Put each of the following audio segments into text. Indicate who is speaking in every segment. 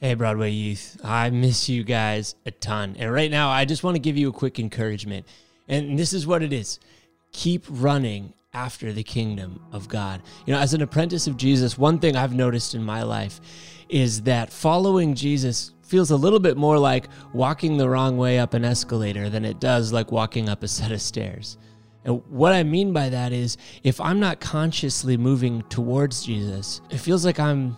Speaker 1: Hey, Broadway Youth. I miss you guys a ton. And right now, I just want to give you a quick encouragement. And this is what it is keep running after the kingdom of God. You know, as an apprentice of Jesus, one thing I've noticed in my life is that following Jesus feels a little bit more like walking the wrong way up an escalator than it does like walking up a set of stairs. And what I mean by that is if I'm not consciously moving towards Jesus, it feels like I'm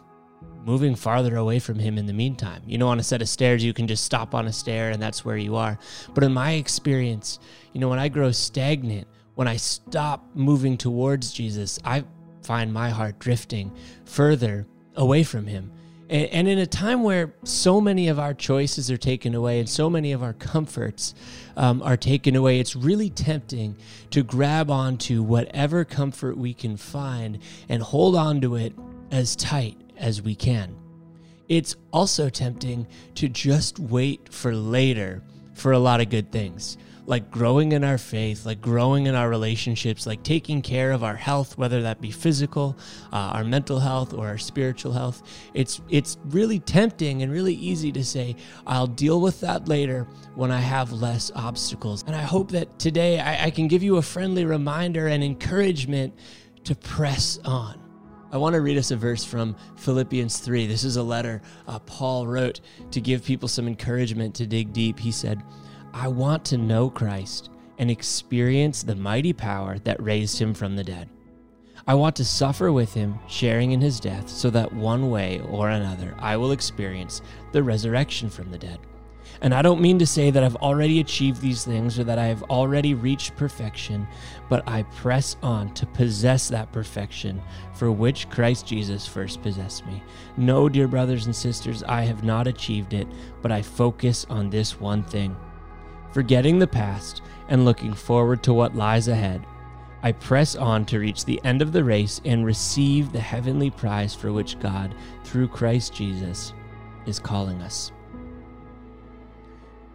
Speaker 1: moving farther away from him in the meantime. You know, on a set of stairs, you can just stop on a stair and that's where you are. But in my experience, you know, when I grow stagnant, when I stop moving towards Jesus, I find my heart drifting further away from him. And, in a time where so many of our choices are taken away and so many of our comforts um, are taken away, it's really tempting to grab onto whatever comfort we can find and hold on to it as tight as we can. It's also tempting to just wait for later for a lot of good things, like growing in our faith, like growing in our relationships, like taking care of our health, whether that be physical, uh, our mental health, or our spiritual health. It's it's really tempting and really easy to say, "I'll deal with that later when I have less obstacles." And I hope that today I, I can give you a friendly reminder and encouragement to press on I want to read us a verse from Philippians 3. This is a letter uh, Paul wrote to give people some encouragement to dig deep. He said, I want to know Christ and experience the mighty power that raised him from the dead. I want to suffer with him, sharing in his death, so that one way or another I will experience the resurrection from the dead. And I don't mean to say that I've already achieved these things or that I have already reached perfection, but I press on to possess that perfection for which Christ Jesus first possessed me. No, dear brothers and sisters, I have not achieved it, but I focus on this one thing. Forgetting the past and looking forward to what lies ahead, I press on to reach the end of the race and receive the heavenly prize for which God, through Christ Jesus, is calling us.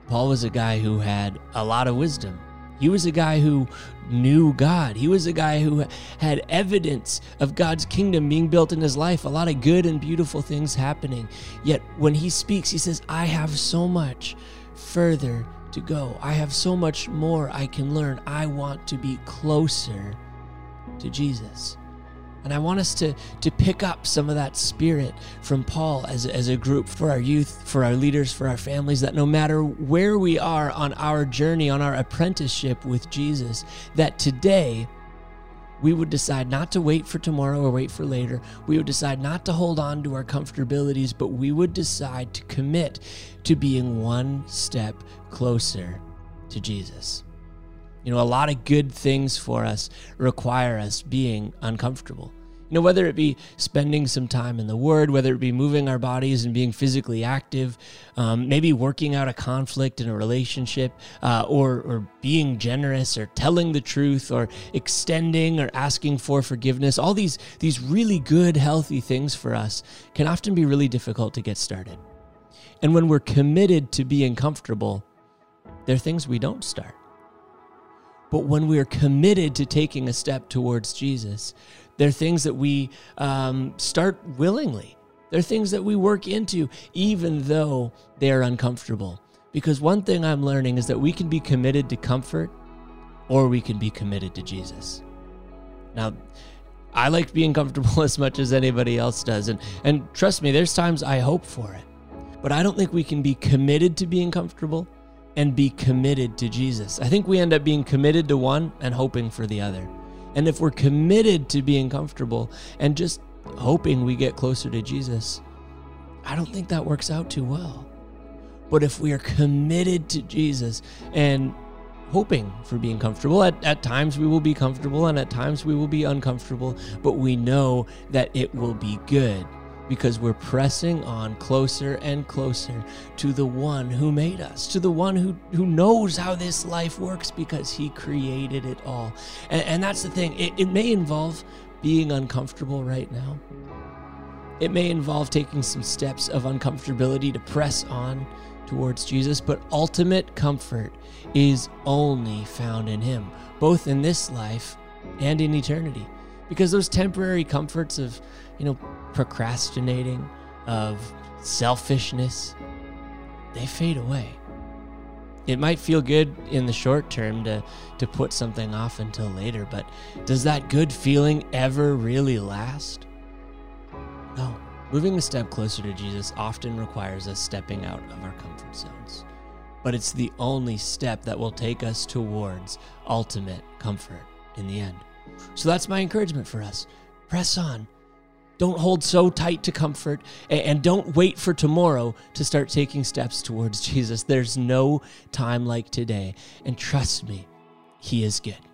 Speaker 1: Paul was a guy who had a lot of wisdom. He was a guy who knew God. He was a guy who had evidence of God's kingdom being built in his life, a lot of good and beautiful things happening. Yet when he speaks, he says, I have so much further to go. I have so much more I can learn. I want to be closer to Jesus. And I want us to, to pick up some of that spirit from Paul as, as a group for our youth, for our leaders, for our families, that no matter where we are on our journey, on our apprenticeship with Jesus, that today we would decide not to wait for tomorrow or wait for later. We would decide not to hold on to our comfortabilities, but we would decide to commit to being one step closer to Jesus. You know, a lot of good things for us require us being uncomfortable. You know, whether it be spending some time in the Word, whether it be moving our bodies and being physically active, um, maybe working out a conflict in a relationship, uh, or, or being generous, or telling the truth, or extending or asking for forgiveness. All these, these really good, healthy things for us can often be really difficult to get started. And when we're committed to being comfortable, there are things we don't start. But when we're committed to taking a step towards Jesus, they're things that we um, start willingly. They're things that we work into, even though they're uncomfortable. Because one thing I'm learning is that we can be committed to comfort or we can be committed to Jesus. Now, I like being comfortable as much as anybody else does. And, and trust me, there's times I hope for it. But I don't think we can be committed to being comfortable and be committed to Jesus. I think we end up being committed to one and hoping for the other. And if we're committed to being comfortable and just hoping we get closer to Jesus, I don't think that works out too well. But if we are committed to Jesus and hoping for being comfortable, at, at times we will be comfortable and at times we will be uncomfortable, but we know that it will be good because we're pressing on closer and closer to the one who made us, to the one who, who knows how this life works because he created it all. And, and that's the thing, it, it may involve being uncomfortable right now. It may involve taking some steps of uncomfortability to press on towards Jesus, but ultimate comfort is only found in Him, both in this life and in eternity. Because those temporary comforts of, you know, procrastinating, of selfishness, they fade away. It might feel good in the short term to, to put something off until later, but does that good feeling ever really last? No. Moving a step closer to Jesus often requires us stepping out of our comfort zones, but it's the only step that will take us towards ultimate comfort in the end. So that's my encouragement for us. Press on. Don't hold so tight to comfort and don't wait for tomorrow to start taking steps towards Jesus. There's no time like today. And trust me, He is good.